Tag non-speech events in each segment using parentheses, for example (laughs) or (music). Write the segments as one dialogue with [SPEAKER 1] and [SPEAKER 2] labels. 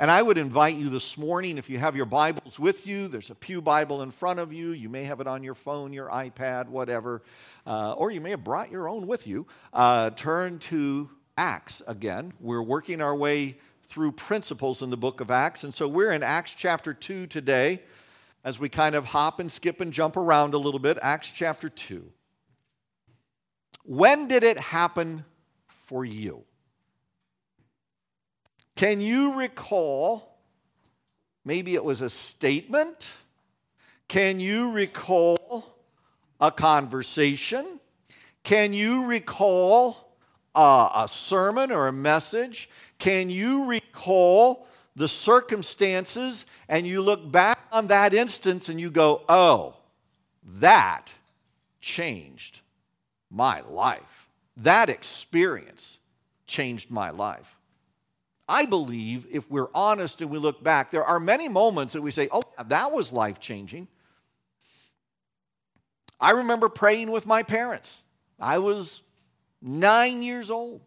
[SPEAKER 1] And I would invite you this morning, if you have your Bibles with you, there's a Pew Bible in front of you. You may have it on your phone, your iPad, whatever, uh, or you may have brought your own with you. Uh, turn to Acts again. We're working our way through principles in the book of Acts. And so we're in Acts chapter 2 today as we kind of hop and skip and jump around a little bit. Acts chapter 2. When did it happen for you? Can you recall? Maybe it was a statement. Can you recall a conversation? Can you recall a, a, sermon or a message? Can you recall the circumstances and you look back on that instance and you go, oh, that changed my life? That experience changed my life. I believe if we're honest and we look back, there are many moments that we say, oh, that was life changing. I remember praying with my parents. I was nine years old.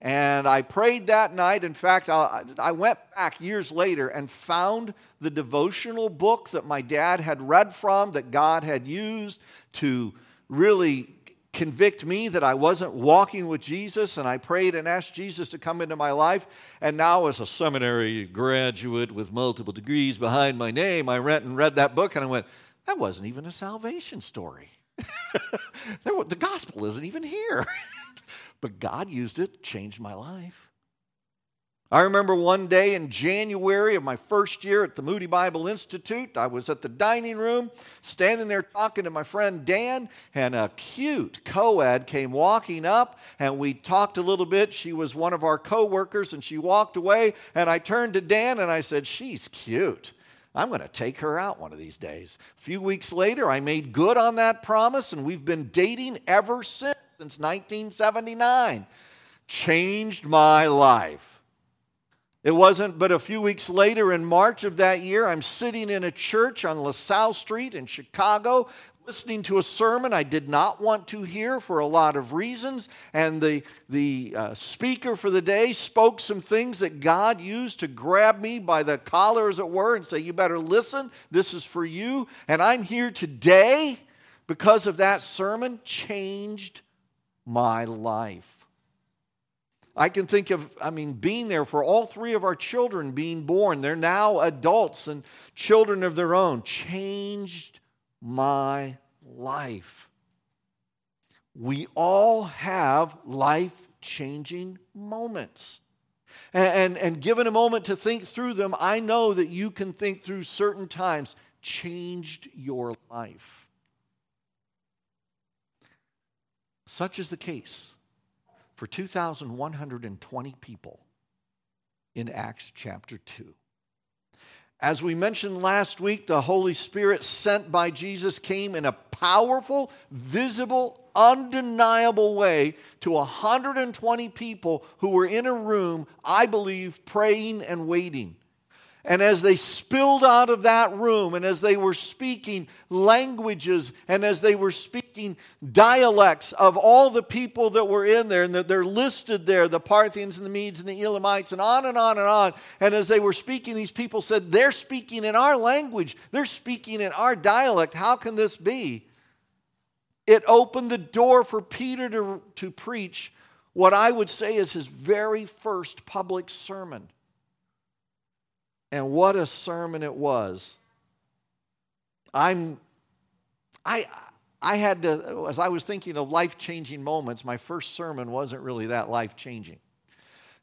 [SPEAKER 1] And I prayed that night. In fact, I, went back years later and found the devotional book that my dad had read from, that God had used to really convict me that I wasn't walking with Jesus, and I prayed and asked Jesus to come into my life. And now, as a seminary graduate with multiple degrees behind my name, I read and read that book, and I went, that wasn't even a salvation story. (laughs) the gospel isn't even here. (laughs) but God used it, changed my life. I remember one day in January of my first year at the Moody Bible Institute, I was at the dining room standing there talking to my friend Dan, and a cute co ed came walking up, and we talked a little bit. She was one of our co workers, and she walked away, and I turned to Dan and I said, She's cute. I'm going to take her out one of these days. A few weeks later, I made good on that promise, and we've been dating ever since, since 1979. Changed my life. It wasn't but a few weeks later in March of that year, I'm sitting in a church on LaSalle Street in Chicago, listening to a sermon I did not want to hear for a lot of reasons. And the, the uh, speaker for the day spoke some things that God used to grab me by the collar, as it were, and say, You better listen. This is for you. And I'm here today because of that sermon, changed my life. I can think of, I mean, being there for all three of our children being born. They're now adults and children of their own. Changed my life. We all have life changing moments. And, and, and, given a moment to think through them, I know that you can think through certain times changed your life. Such is the case for 2,120 people in Acts chapter 2. As we mentioned last week, the Holy Spirit sent by Jesus came in a powerful, visible, undeniable way to 120 people who were in a room, I believe, praying and waiting. And as they spilled out of that room, and as they were speaking languages, and as they were speaking dialects of all the people that were in there, and that they're listed there the Parthians and the Medes and the Elamites, and on and on and on. And as they were speaking, these people said, They're speaking in our language, they're speaking in our dialect. How can this be? It opened the door for Peter to, to preach what I would say is his very first public sermon. And what a sermon it was. I'm, I, I had to, as I was thinking of life changing moments, my first sermon wasn't really that life changing.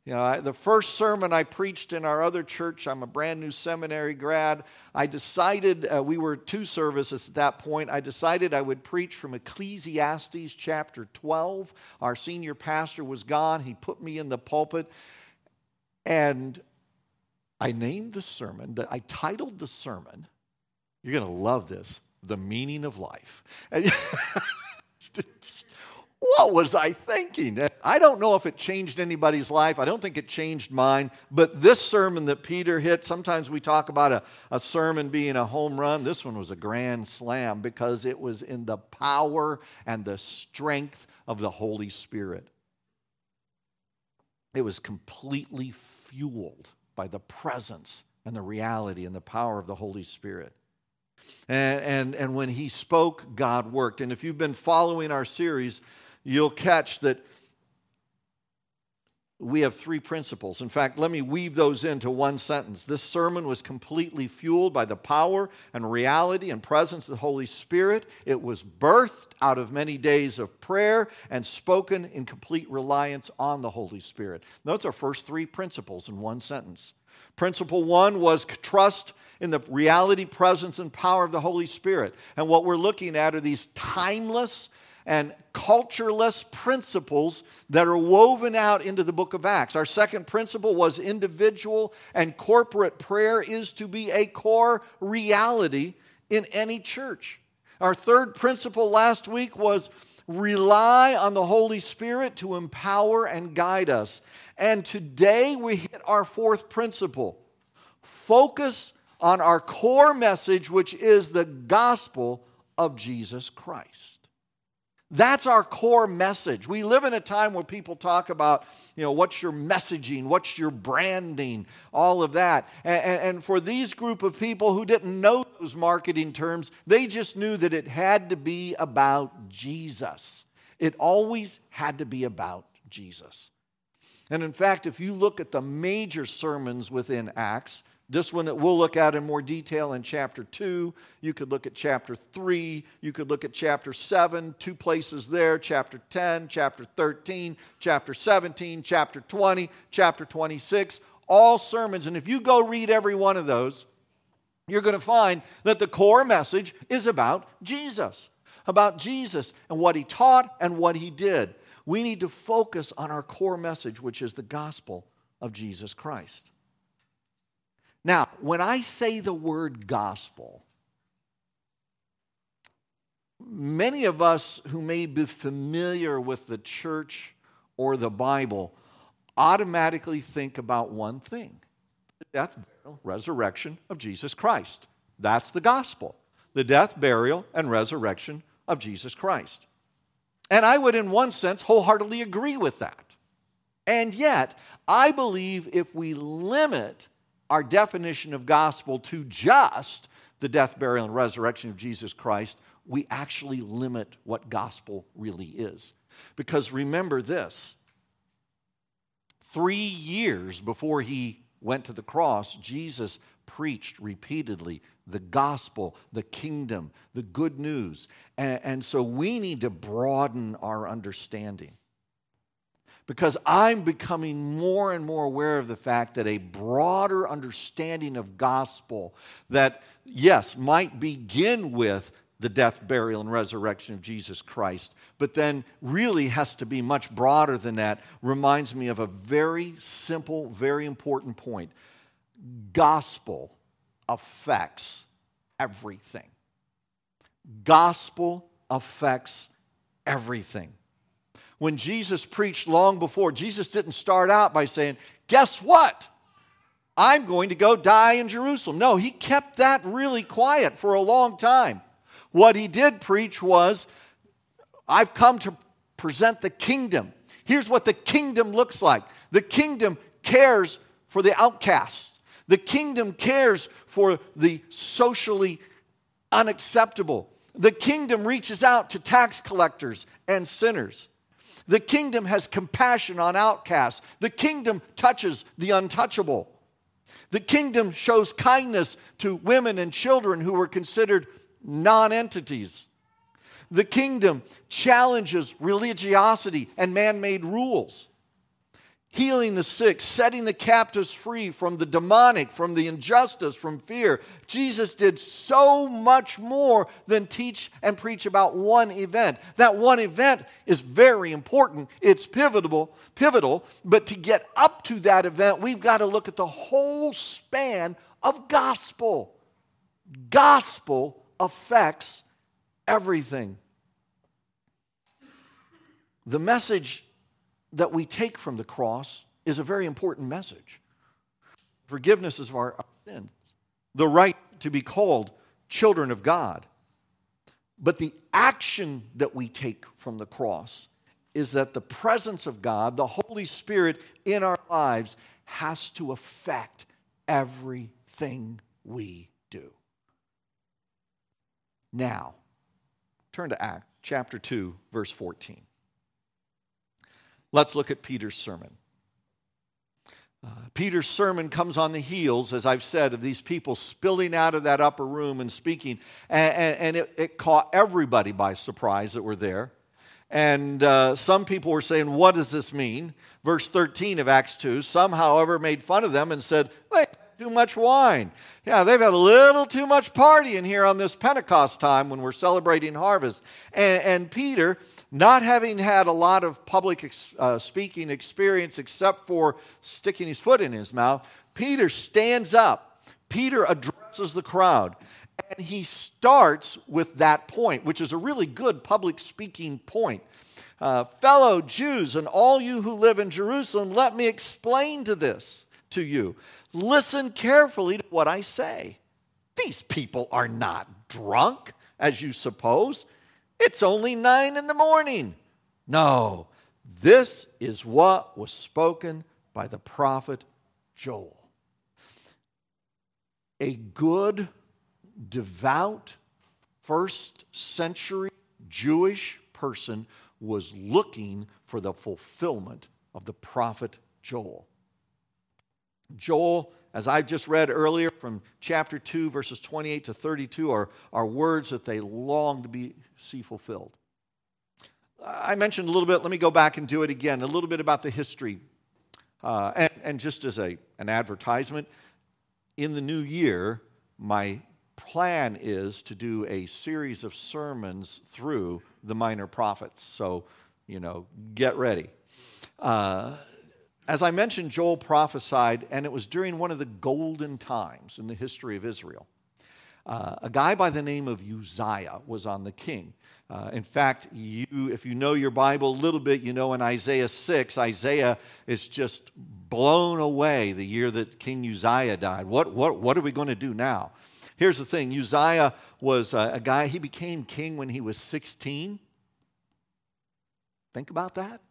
[SPEAKER 1] You know, I, the first sermon I preached in our other church, I'm a brand new seminary grad. I decided, uh, we were two services at that point. I decided I would preach from Ecclesiastes chapter 12. Our senior pastor was gone. He put me in the pulpit. And I named the sermon, that I titled the sermon, you're going to love this, The Meaning of Life. (laughs) what was I thinking? I don't know if it changed anybody's life. I don't think it changed mine. But this sermon that Peter hit, sometimes we talk about a, a sermon being a home run. This one was a grand slam because it was in the power and the strength of the Holy Spirit. It was completely fueled by the presence and the reality and the power of the Holy Spirit. And, and, and when he spoke, God worked. And if you've been following our series, you'll catch that we have three principles. In fact, let me weave those into one sentence. This sermon was completely fueled by the power and reality and presence of the Holy Spirit. It was birthed out of many days of prayer and spoken in complete reliance on the Holy Spirit. Those are first three principles in one sentence. Principle one was trust in the reality, presence, and power of the Holy Spirit. And what we're looking at are these timeless and cultureless principles that are woven out into the book of Acts. Our second principle was individual and corporate prayer is to be a core reality in any church. Our third principle last week was rely on the Holy Spirit to empower and guide us. And today we hit our fourth principle focus on our core message, which is the gospel of Jesus Christ. That's our core message. We live in a time where people talk about, you know, what's your messaging, what's your branding, all of that. And, and, for these group of people who didn't know those marketing terms, they just knew that it had to be about Jesus. It always had to be about Jesus. And in fact, if you look at the major sermons within Acts, this one that we'll look at in more detail in chapter 2. You could look at chapter 3. You could look at chapter 7, two places there, chapter 10, chapter 13, chapter 17, chapter 20, chapter 26. All sermons. And if you go read every one of those, you're going to find that the core message is about Jesus, about Jesus and what he taught and what he did. We need to focus on our core message, which is the gospel of Jesus Christ. Now, when I say the word gospel, many of us who may be familiar with the church or the Bible automatically think about one thing the death, burial, resurrection of Jesus Christ. That's the gospel the death, burial, and resurrection of Jesus Christ. And I would, in one sense, wholeheartedly agree with that. And yet, I believe if we limit our definition of gospel to just the death, burial, and resurrection of Jesus Christ, we actually limit what gospel really is. Because remember this three years before he went to the cross, Jesus preached repeatedly the gospel, the kingdom, the good news. And, and so we need to broaden our understanding because I'm becoming more and more aware of the fact that a broader understanding of gospel that, yes, might begin with the death, burial, and resurrection of Jesus Christ, but then really has to be much broader than that, reminds me of a very simple, very important point. Gospel affects everything. Gospel affects everything when Jesus preached long before, Jesus didn't start out by saying, Guess what? I'm going to go die in Jerusalem. No, he kept that really quiet for a long time. What he did preach was, I've come to present the kingdom. Here's what the kingdom looks like the kingdom cares for the outcasts, the kingdom cares for the socially unacceptable. The kingdom reaches out to tax collectors and sinners. The kingdom has compassion on outcasts. The kingdom touches the untouchable. The kingdom shows kindness to women and children who were considered non entities. The kingdom challenges religiosity and man made rules healing the sick, setting the captives free from the demonic, from the injustice, from fear. Jesus did so much more than teach and preach about one event. That one event is very important. It's pivotal, pivotal, but to get up to that event, we've got to look at the whole span of gospel. Gospel affects everything. The message that we take from the cross is a very important message. Forgiveness of our sins, the right to be called children of God. But the action that we take from the cross is that the presence of God, the Holy Spirit in our lives, has to affect everything we do. Now, turn to Act chapter 2, verse 14. Let's look at Peter's sermon. Uh, Peter's sermon comes on the heels, as I've said, of these people spilling out of that upper room and speaking. And, and, and it, it, caught everybody by surprise that were there. And uh, some people were saying, What does this mean? Verse 13 of Acts 2 Some, however, made fun of them and said, Wait, too much wine. Yeah, they've had a little too much party in here on this Pentecost time when we're celebrating harvest. And, and Peter, not having had a lot of public ex, uh, speaking experience except for sticking his foot in his mouth, Peter stands up. Peter addresses the crowd. And he starts with that point, which is a really good public speaking point. Uh, fellow Jews and all you who live in Jerusalem, let me explain to this to you. Listen carefully to what I say. These people are not drunk, as you suppose. It's only nine in the morning. No, this is what was spoken by the prophet Joel. A good, devout, first century Jewish person was looking for the fulfillment of the prophet Joel. Joel, as I've just read earlier from chapter 2, verses 28 to 32, are, are words that they long to be see fulfilled. I mentioned a little bit, let me go back and do it again, a little bit about the history. Uh, and, and just as a, an advertisement, in the new year, my plan is to do a series of sermons through the minor prophets. So, you know, get ready. Uh, as I mentioned, Joel prophesied, and it was during one of the golden times in the history of Israel. Uh, a guy by the name of Uzziah was on the king. Uh, in fact, you, if you know your Bible a little bit, you know in Isaiah 6, Isaiah is just blown away the year that King Uzziah died. What, what, what are we going to do now? Here's the thing Uzziah was a, a guy, he became king when he was 16. Think about that.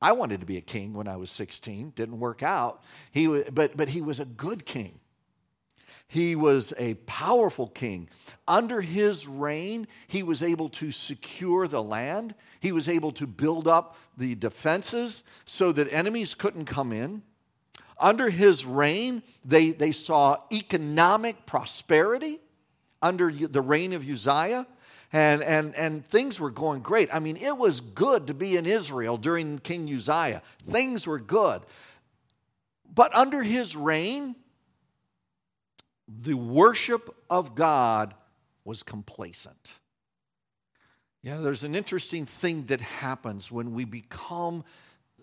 [SPEAKER 1] I wanted to be a king when I was 16. Didn't work out. He was, but, but he was a good king. He was a powerful king. Under his reign, he was able to secure the land. He was able to build up the defenses so that enemies couldn't come in. Under his reign, they, they saw economic prosperity under the reign of Uzziah and, and, and things were going great. I mean, it was good to be in Israel during King Uzziah. Things were good. But under his reign, the worship of God was complacent. Yeah, there's an interesting thing that happens when we become,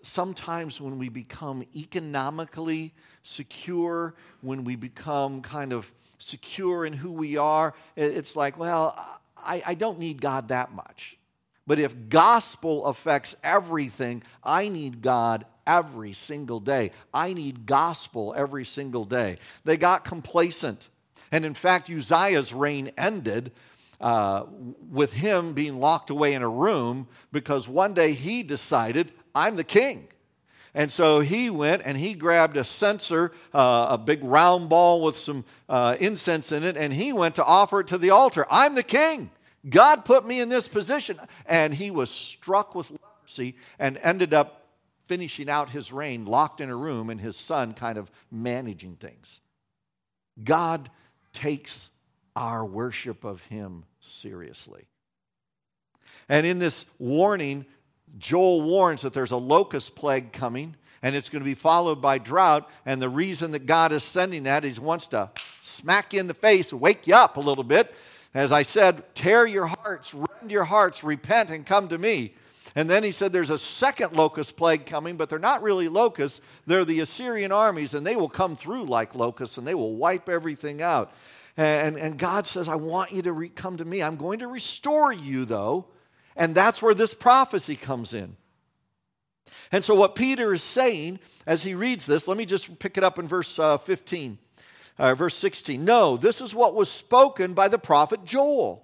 [SPEAKER 1] sometimes when we become economically secure, when we become kind of secure in who we are. It's like, well, I, I don't need God that much. But if gospel affects everything, I need God every single day. I need gospel every single day. They got complacent. And in fact, Uzziah's reign ended uh, with him being locked away in a room because one day he decided, I'm the king. And so he went and he grabbed a censer, uh, a big round ball with some uh, incense in it, and he went to offer it to the altar. I'm the king. God put me in this position. And he was struck with leprosy and ended up finishing out his reign locked in a room and his son kind of managing things. God takes our worship of him seriously. And in this warning, Joel warns that there's a locust plague coming and it's going to be followed by drought. And the reason that God is sending that is he wants to smack you in the face, wake you up a little bit. As I said, tear your hearts, rend your hearts, repent and come to me. And then he said there's a second locust plague coming, but they're not really locusts. They're the Assyrian armies, and they will come through like locusts and they will wipe everything out. And, and God says, I want you to re- come to me. I'm going to restore you, though. And that's where this prophecy comes in. And so, what Peter is saying as he reads this, let me just pick it up in verse uh, 15, uh, verse 16. No, this is what was spoken by the prophet Joel.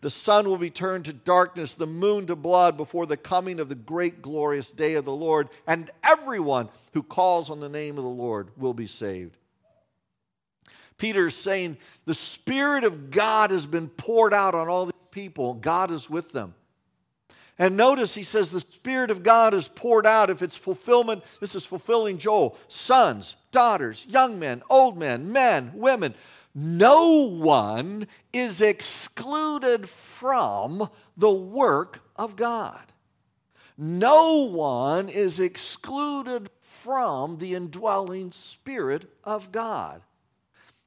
[SPEAKER 1] The sun will be turned to darkness, the moon to blood before the coming of the great glorious day of the Lord, and everyone who calls on the name of the Lord will be saved. Peter is saying the Spirit of God has been poured out on all these people. God is with them. And notice he says the Spirit of God is poured out. If it's fulfillment, this is fulfilling Joel. Sons, daughters, young men, old men, men, women. No one is excluded from the work of God. No one is excluded from the indwelling Spirit of God.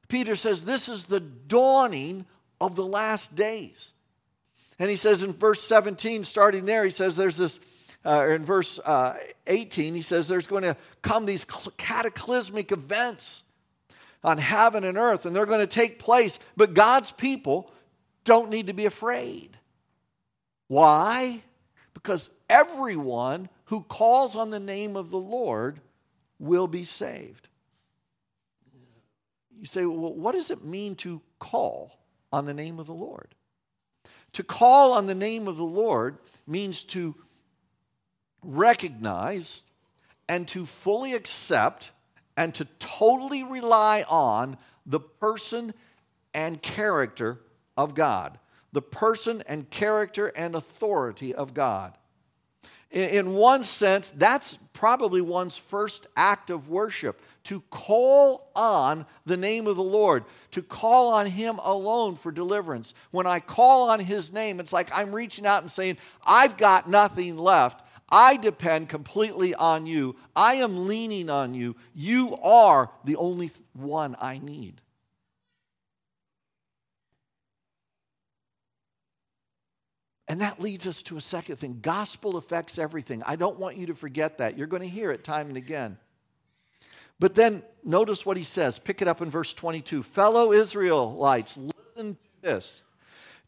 [SPEAKER 1] Peter says this is the dawning of the last days. And he says in verse 17, starting there, he says there's this, uh, in verse uh, 18, he says there's going to come these cataclysmic events on heaven and earth, and they're going to take place, but God's people don't need to be afraid. Why? Because everyone who calls on the name of the Lord will be saved. You say, well, what does it mean to call on the name of the Lord? To call on the name of the Lord means to recognize and to fully accept and to totally rely on the person and character of God. The person and character and authority of God. In one sense, that's probably one's first act of worship to call on the name of the Lord, to call on Him alone for deliverance. When I call on His name, it's like I'm reaching out and saying, I've got nothing left. I depend completely on you. I am leaning on you. You are the only one I need. And that leads us to a second thing gospel affects everything. I don't want you to forget that. You're going to hear it time and again. But then notice what he says. Pick it up in verse 22. Fellow Israelites, listen to this.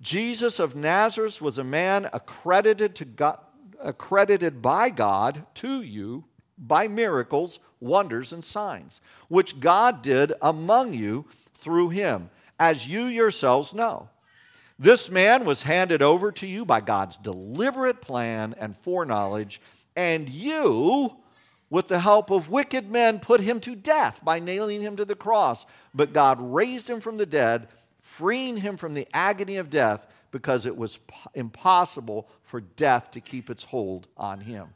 [SPEAKER 1] Jesus of Nazareth was a man accredited to God, accredited by God to you by miracles, wonders, and signs, which God did among you through him, as you yourselves know. This man was handed over to you by God's deliberate plan and foreknowledge, and you with the help of wicked men, put him to death by nailing him to the cross. But God raised him from the dead, freeing him from the agony of death because it was impossible for death to keep its hold on him.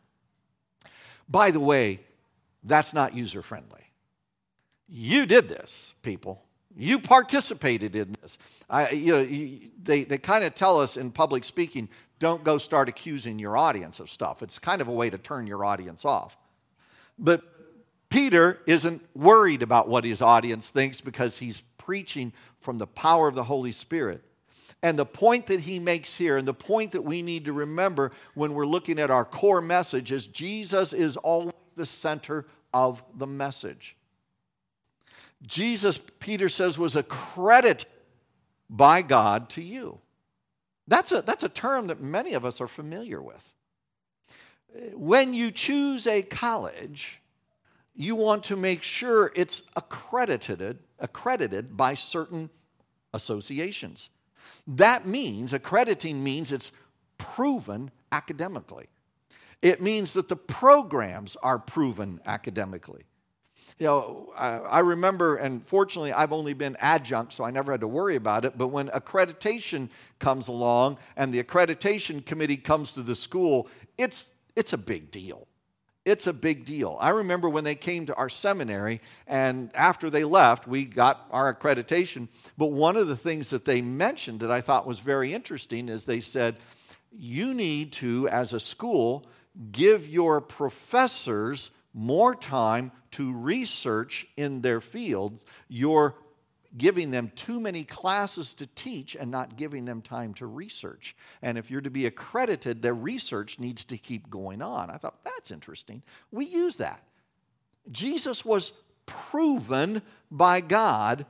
[SPEAKER 1] By the way, that's not user friendly. You did this, people. You participated in this. I, you know, they, they kind of tell us in public speaking don't go start accusing your audience of stuff. It's kind of a way to turn your audience off. But Peter isn't worried about what his audience thinks because he's preaching from the power of the Holy Spirit. And the point that he makes here, and the point that we need to remember when we're looking at our core message, is Jesus is always the center of the message. Jesus, Peter says, was a credit by God to you. That's a, that's a term that many of us are familiar with when you choose a college, you want to make sure it's accredited, accredited by certain associations. That means, accrediting means it's proven academically. It means that the programs are proven academically. You know, I, remember, and fortunately, I've only been adjunct, so I never had to worry about it. But when accreditation comes along and the accreditation committee comes to the school, it's it's a big deal. It's a big deal. I remember when they came to our seminary, and after they left, we got our accreditation. But one of the things that they mentioned that I thought was very interesting is they said, You need to, as a school, give your professors more time to research in their fields. Your giving them too many classes to teach and not giving them time to research. And if you're to be accredited, their research needs to keep going on. I thought, that's interesting. We use that. Jesus was proven by God,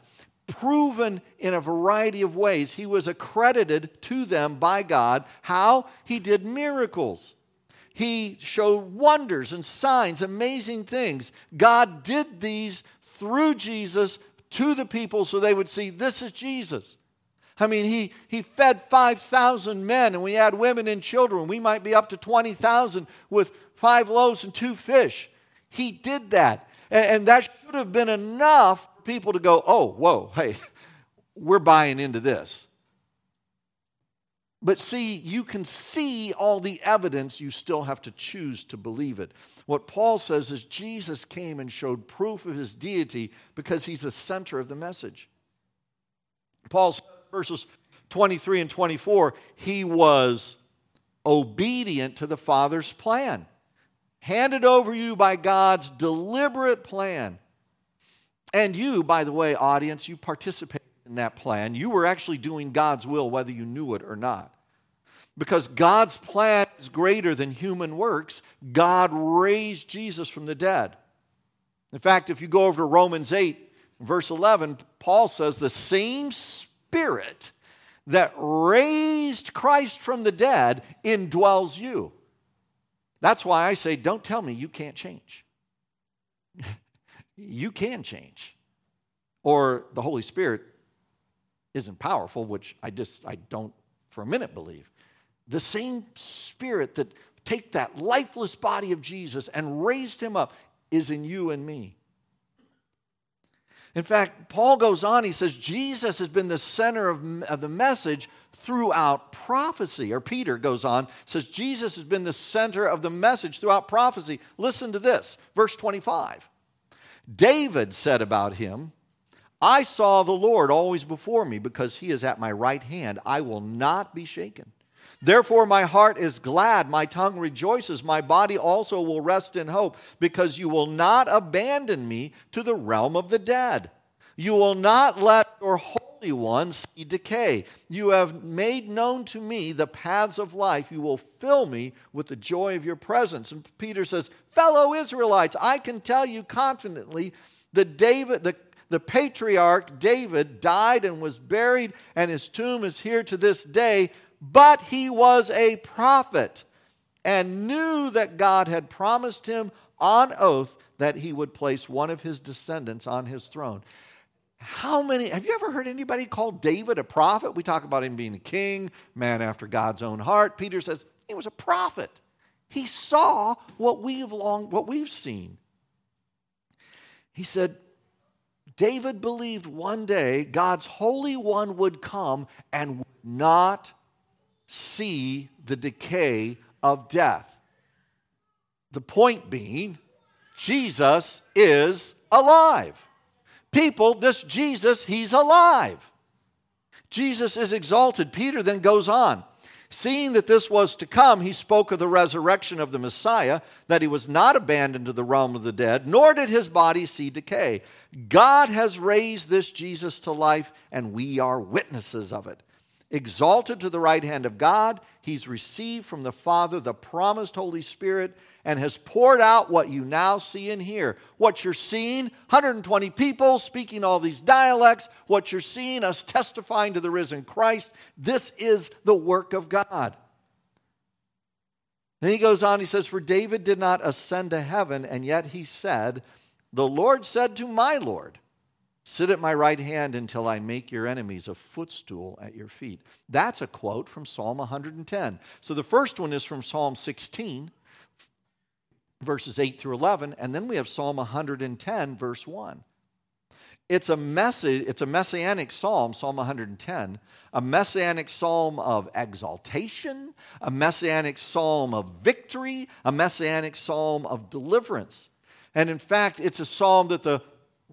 [SPEAKER 1] proven in a variety of ways. He was accredited to them by God. How? He did miracles. He showed wonders and signs, amazing things. God did these through Jesus to the people so they would see this is Jesus. I mean, he, he fed 5,000 men, and we add women and children. We might be up to 20,000 with five loaves and two fish. He did that. And, and that should have been enough for people to go, oh, whoa, hey, (laughs) we're buying into this. But see, you can see all the evidence, you still have to choose to believe it. What Paul says is Jesus came and showed proof of his deity because he's the center of the message. Paul says, verses 23 and 24, he was obedient to the Father's plan, handed over you by God's deliberate plan. And you, by the way, audience, you participated in that plan. You were actually doing God's will whether you knew it or not. Because God's plan is greater than human works, God raised Jesus from the dead. In fact, if you go over to Romans 8, verse 11, Paul says, The same Spirit that raised Christ from the dead indwells you. That's why I say, don't tell me you can't change. (laughs) you can change. Or the Holy Spirit isn't powerful, which I just I don't for a minute believe. The same spirit that take that lifeless body of Jesus and raised him up is in you and me. In fact, Paul goes on, he says, Jesus has been the center of, of, the message throughout prophecy. Or Peter goes on, says, Jesus has been the center of the message throughout prophecy. Listen to this, verse 25. David said about him, I saw the Lord always before me because he is at my right hand. I will not be shaken. Therefore, my heart is glad, my tongue rejoices, my body also will rest in hope, because you will not abandon me to the realm of the dead. You will not let your Holy One see decay. You have made known to me the paths of life. You will fill me with the joy of your presence. And Peter says, Fellow Israelites, I can tell you confidently that David, the the patriarch David died and was buried, and his tomb is here to this day. But he was a prophet and knew that God had promised him on oath that he would place one of his descendants on his throne. How many, have you ever heard anybody call David a prophet? We talk about him being a king, man after God's own heart. Peter says he was a prophet. He saw what we've long, what we've seen. He said, David believed one day God's Holy One would come and would not see the decay of death. The point being, Jesus is alive. People, this Jesus, he's alive. Jesus is exalted. Peter then goes on. Seeing that this was to come, he spoke of the resurrection of the Messiah, that he was not abandoned to the realm of the dead, nor did his body see decay. God has raised this Jesus to life, and we are witnesses of it. Exalted to the right hand of God, he's received from the Father the promised Holy Spirit and has poured out what you now see and hear. What you're seeing 120 people speaking all these dialects, what you're seeing us testifying to the risen Christ this is the work of God. Then he goes on, he says, For David did not ascend to heaven, and yet he said, The Lord said to my Lord, Sit at my right hand until I make your enemies a footstool at your feet. That's a quote from Psalm 110. So the first one is from Psalm 16, verses 8 through 11, and then we have Psalm 110, verse 1. It's a message, it's a messianic psalm, Psalm 110, a messianic psalm of exaltation, a messianic psalm of victory, a messianic psalm of deliverance. And in fact, it's a psalm that the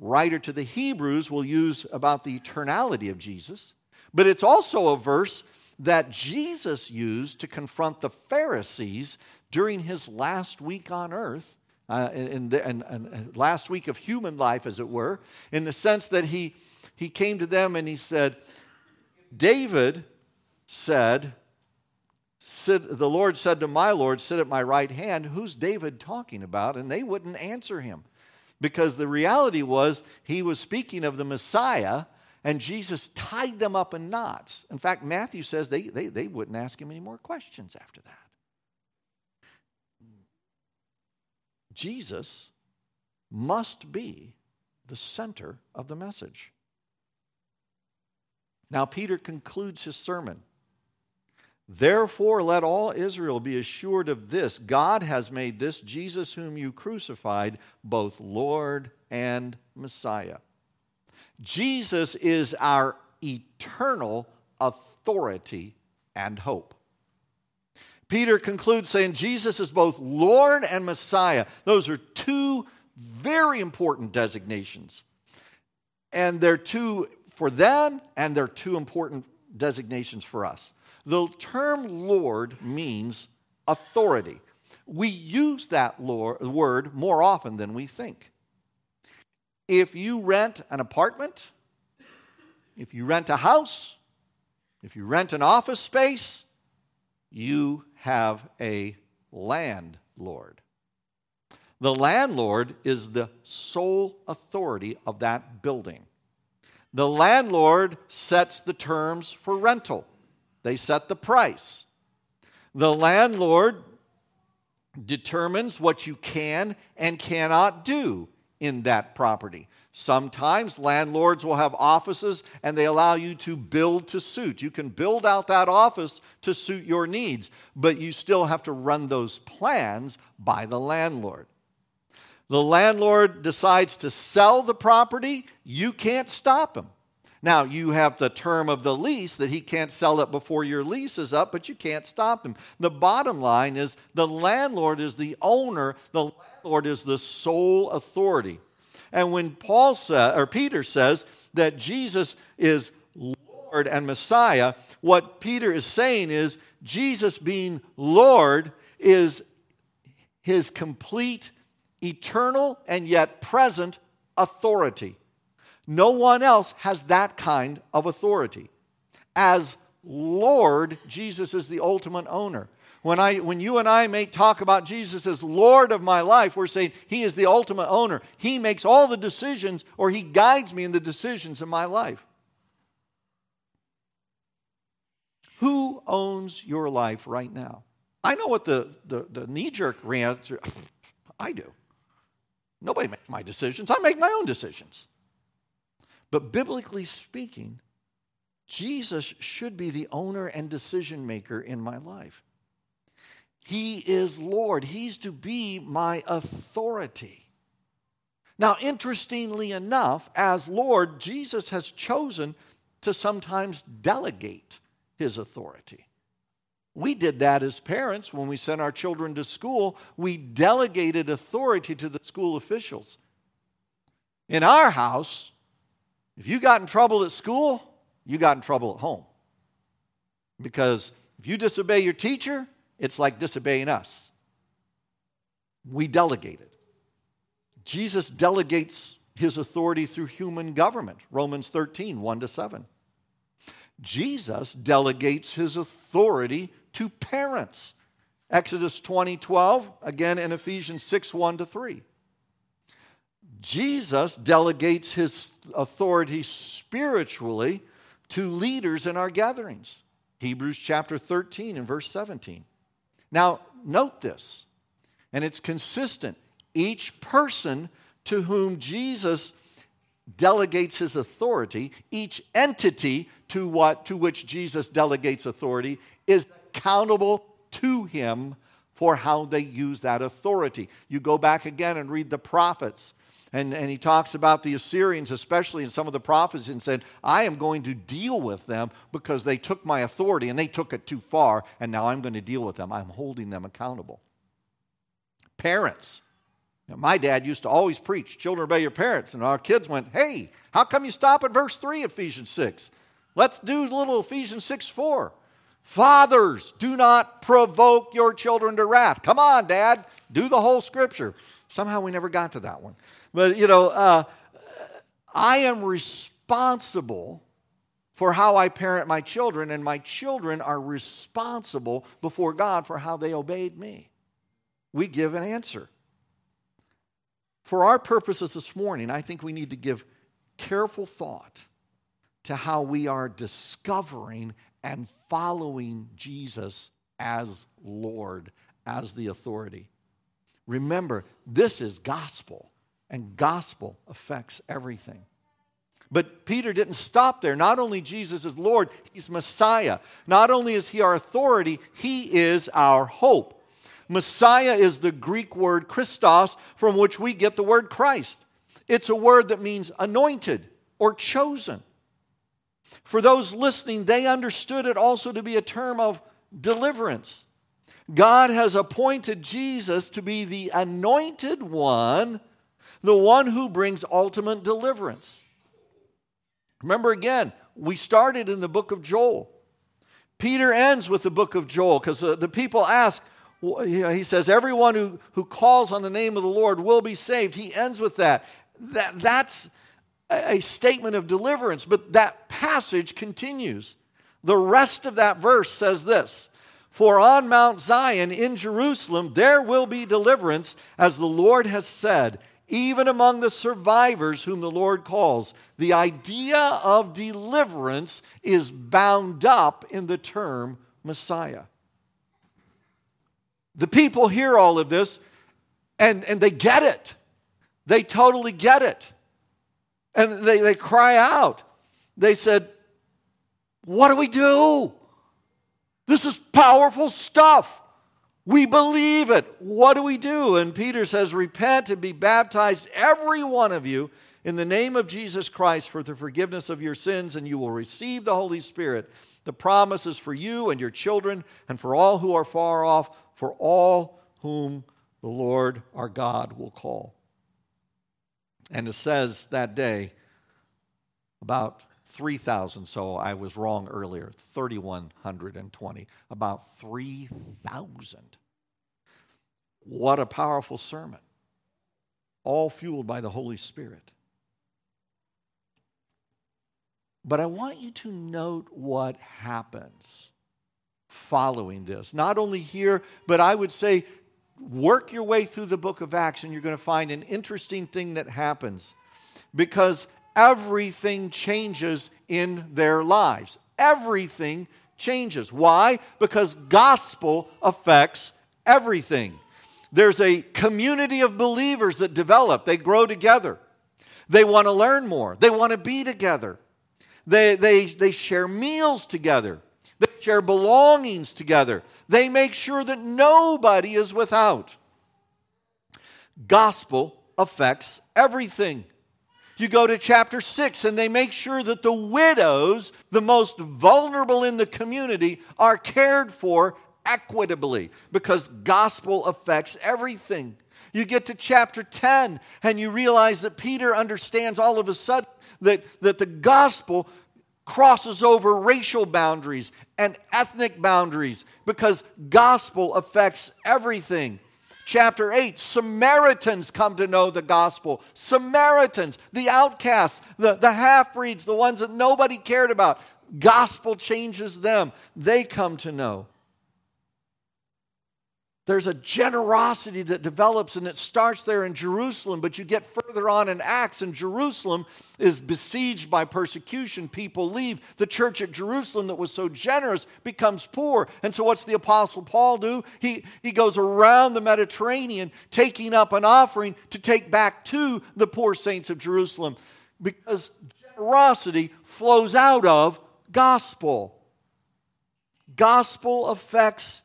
[SPEAKER 1] writer to the Hebrews will use about the eternality of Jesus, but it's also a verse that Jesus used to confront the Pharisees during his last week on earth, uh, in, the, in, in last week of human life, as it were, in the sense that he, he came to them and he said, David said, the Lord said to my Lord, Sit at my right hand. Who's David talking about? And they wouldn't answer him because the reality was he was speaking of the Messiah, and Jesus tied them up in knots. In fact, Matthew says they, they, they wouldn't ask him any more questions after that. Jesus must be the center of the message. Now, Peter concludes his sermon. Therefore, let all Israel be assured of this God has made this Jesus, whom you crucified, both Lord and Messiah. Jesus is our eternal authority and hope. Peter concludes saying Jesus is both Lord and Messiah. Those are two very important designations. And they're two for them, and they're two important designations for us. The term Lord means authority. We use that word more often than we think. If you rent an apartment, if you rent a house, if you rent an office space, you have a landlord. The landlord is the sole authority of that building. The landlord sets the terms for rental, they set the price. The landlord determines what you can and cannot do in that property. Sometimes landlords will have offices and they allow you to build to suit. You can build out that office to suit your needs, but you still have to run those plans by the landlord. The landlord decides to sell the property, you can't stop him. Now, you have the term of the lease that he can't sell it before your lease is up, but you can't stop him. The bottom line is the landlord is the owner, the landlord is the sole authority. And when Paul says, or Peter says that Jesus is Lord and Messiah, what Peter is saying is Jesus being Lord is his complete, eternal, and yet present authority. No one else has that kind of authority. As Lord, Jesus is the ultimate owner. When, I, when you and I may talk about Jesus as Lord of my life, we're saying He is the ultimate owner. He makes all the decisions, or He guides me in the decisions of my life. Who owns your life right now? I know what the, the, the knee jerk answer (laughs) I do. Nobody makes my decisions, I make my own decisions. But biblically speaking, Jesus should be the owner and decision maker in my life. He is Lord, He's to be my authority. Now, interestingly enough, as Lord, Jesus has chosen to sometimes delegate His authority. We did that as parents when we sent our children to school. We delegated authority to the school officials. In our house, if you got in trouble at school, you got in trouble at home. Because if you disobey your teacher, it's like disobeying us. We delegated. Jesus delegates his authority through human government, Romans 13, 1 to 7. Jesus delegates his authority to parents, Exodus 20, 12, again in Ephesians 6, 1 to 3. Jesus delegates his authority spiritually to leaders in our gatherings. Hebrews chapter 13 and verse 17. Now, note this, and it's consistent. Each person to whom Jesus delegates his authority, each entity to what to which Jesus delegates authority is accountable to him for how they use that authority. You go back again and read the prophets and, and he talks about the Assyrians, especially in some of the prophecies, and said, I am going to deal with them because they took my authority and they took it too far, and now I'm going to deal with them. I'm holding them accountable. Parents. my dad used to always preach, children obey your parents. And our kids went, hey, how come you stop at verse 3 Ephesians 6? Let's do little Ephesians 6 4. Fathers, do not provoke your children to wrath. Come on, Dad, do the whole scripture. Somehow we never got to that one. But, you know, uh, I am responsible for how I parent my children, and my children are responsible before God for how they obeyed me. We give an answer. For our purposes this morning, I think we need to give careful thought to how we are discovering and following Jesus as Lord, as the authority. Remember, this is gospel, and gospel affects everything. But Peter didn't stop there. Not only Jesus is Lord, he's Messiah. Not only is he our authority, he is our hope. Messiah is the Greek word Christos, from which we get the word Christ. It's a word that means anointed or chosen. For those listening, they understood it also to be a term of deliverance. God has appointed Jesus to be the anointed one, the one who brings ultimate deliverance. Remember again, we started in the book of Joel. Peter ends with the book of Joel because the, the people ask, he says, everyone who, who calls on the name of the Lord will be saved. He ends with that. that that's a statement of deliverance, but that passage continues. The rest of that verse says this For on Mount Zion in Jerusalem there will be deliverance, as the Lord has said, even among the survivors whom the Lord calls. The idea of deliverance is bound up in the term Messiah. The people hear all of this and, and they get it. They totally get it. And they, they cry out. They said, What do we do? This is powerful stuff. We believe it. What do we do? And Peter says, Repent and be baptized, every one of you, in the name of Jesus Christ for the forgiveness of your sins, and you will receive the Holy Spirit. The promise is for you and your children, and for all who are far off, for all whom the Lord our God will call. And it says that day, about 3,000, so I was wrong earlier, 3,120, about 3,000. What a powerful sermon, all fueled by the Holy Spirit. But I want you to note what happens following this. Not only here, but I would say work your way through the book of Acts and you're going to find an interesting thing that happens. Because everything changes in their lives. Everything changes. Why? Because gospel affects everything. There's a community of believers that develop, they grow together. They want to learn more, they want to be together. They, they, they share meals together. They share belongings together. They make sure that nobody is without. Gospel affects everything. You go to chapter 6, and they make sure that the widows, the most vulnerable in the community, are cared for equitably because gospel affects everything. You get to chapter 10, and you realize that Peter understands all of a sudden that, that the gospel crosses over racial boundaries and ethnic boundaries because gospel affects everything chapter 8, Samaritans come to know the gospel. Samaritans, the outcasts, the, the half breeds, the ones that nobody cared about. Gospel changes them. They come to know. There's a generosity that develops, and it starts there in Jerusalem, but you get further on in Acts, and Jerusalem is besieged by persecution. People leave. The church at Jerusalem that was so generous becomes poor. And so, what's the Apostle Paul do? He, he goes around the Mediterranean taking up an offering to take back to the poor saints of Jerusalem because generosity flows out of gospel. Gospel affects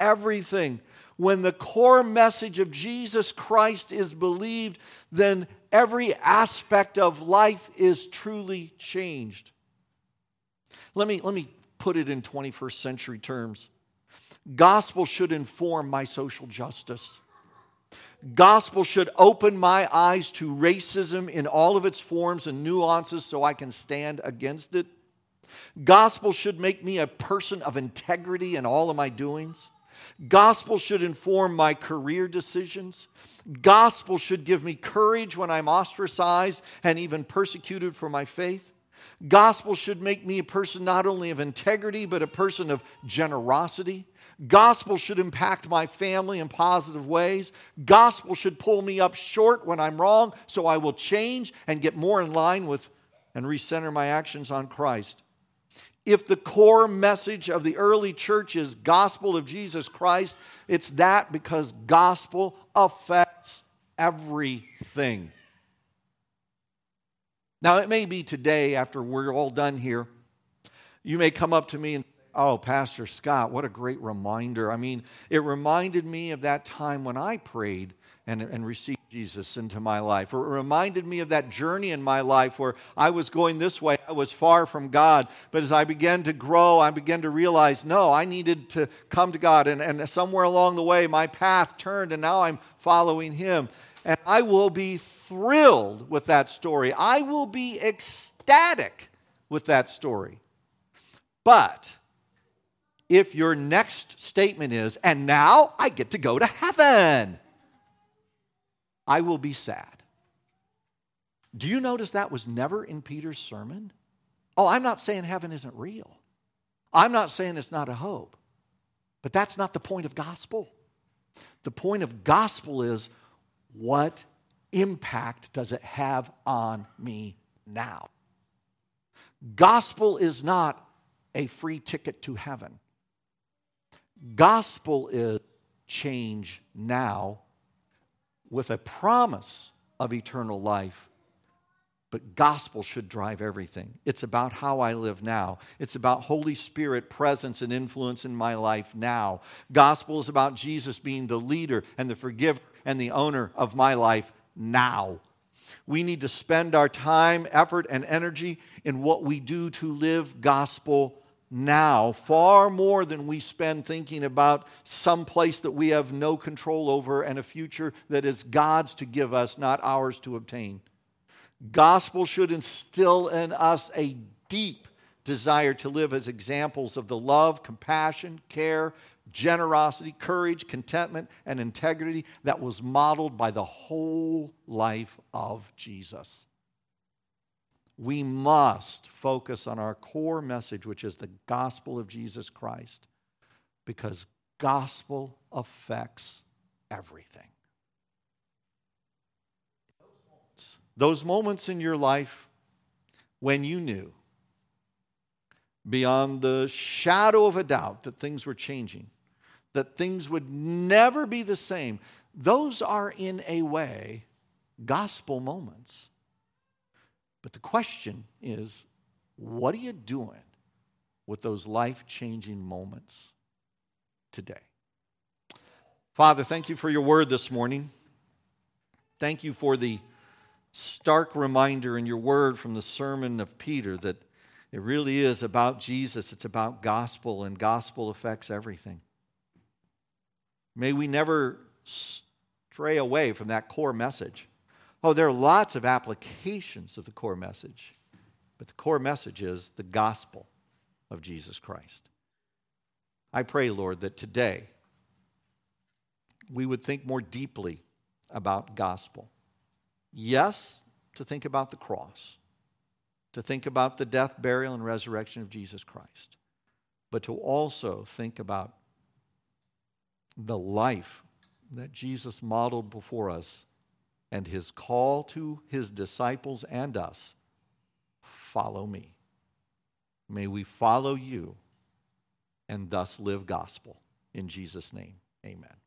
[SPEAKER 1] everything when the core message of Jesus Christ is believed, then every aspect of life is truly changed. Let me, let me put it in 21st century terms. Gospel should inform my social justice. Gospel should open my eyes to racism in all of its forms and nuances so I can stand against it. Gospel should make me a person of integrity in all of my doings. Gospel should inform my career decisions. Gospel should give me courage when I'm ostracized and even persecuted for my faith. Gospel should make me a person not only of integrity, but a person of generosity. Gospel should impact my family in positive ways. Gospel should pull me up short when I'm wrong, so I will change and get more in line with and recenter my actions on Christ. If the core message of the early church is gospel of Jesus Christ, it's that because gospel affects everything. Now, it may be today, after we're all done here, you may come up to me and Oh, Pastor Scott, what a great reminder. I mean, it reminded me of that time when I prayed and, and received Jesus into my life. It reminded me of that journey in my life where I was going this way, I was far from God. But as I began to grow, I began to realize no, I needed to come to God. And, and somewhere along the way, my path turned, and now I'm following Him. And I will be thrilled with that story. I will be ecstatic with that story. But if your next statement is, and now I get to go to heaven, I will be sad. Do you notice that was never in Peter's sermon? Oh, I'm not saying heaven isn't real. I'm not saying it's not a hope. But that's not the point of gospel. The point of gospel is what impact does it have on me now? Gospel is not a free ticket to heaven. Gospel is change now with a promise of eternal life. But gospel should drive everything. It's about how I live now. It's about Holy Spirit presence and influence in my life now. Gospel is about Jesus being the leader and the forgiver and the owner of my life now. We need to spend our time, effort, and energy in what we do to live gospel now far more than we spend thinking about some place that we have no control over and a future that is God's to give us, not ours to obtain. Gospel should instill in us a deep desire to live as examples of the love, compassion, care, generosity, courage, contentment, and integrity that was modeled by the whole life of Jesus we must focus on our core message, which is the gospel of Jesus Christ, because gospel affects everything. Those moments in your life when you knew beyond the shadow of a doubt that things were changing, that things would never be the same, those are in a way gospel moments. But the question is what are you doing with those life changing moments today? Father, thank you for your word this morning. Thank you for the stark reminder in your word from the sermon of Peter that it really is about Jesus, it's about gospel, and gospel affects everything. May we never stray away from that core message. Oh, there are lots of applications of the core message, but the core message is the gospel of Jesus Christ. I pray, Lord, that today we would think more deeply about gospel. Yes, to think about the cross, to think about the death, burial, and resurrection of Jesus Christ, but to also think about the life that Jesus modeled before us and his call to his disciples and us follow me. May we follow you and thus live gospel. In Jesus' name, amen.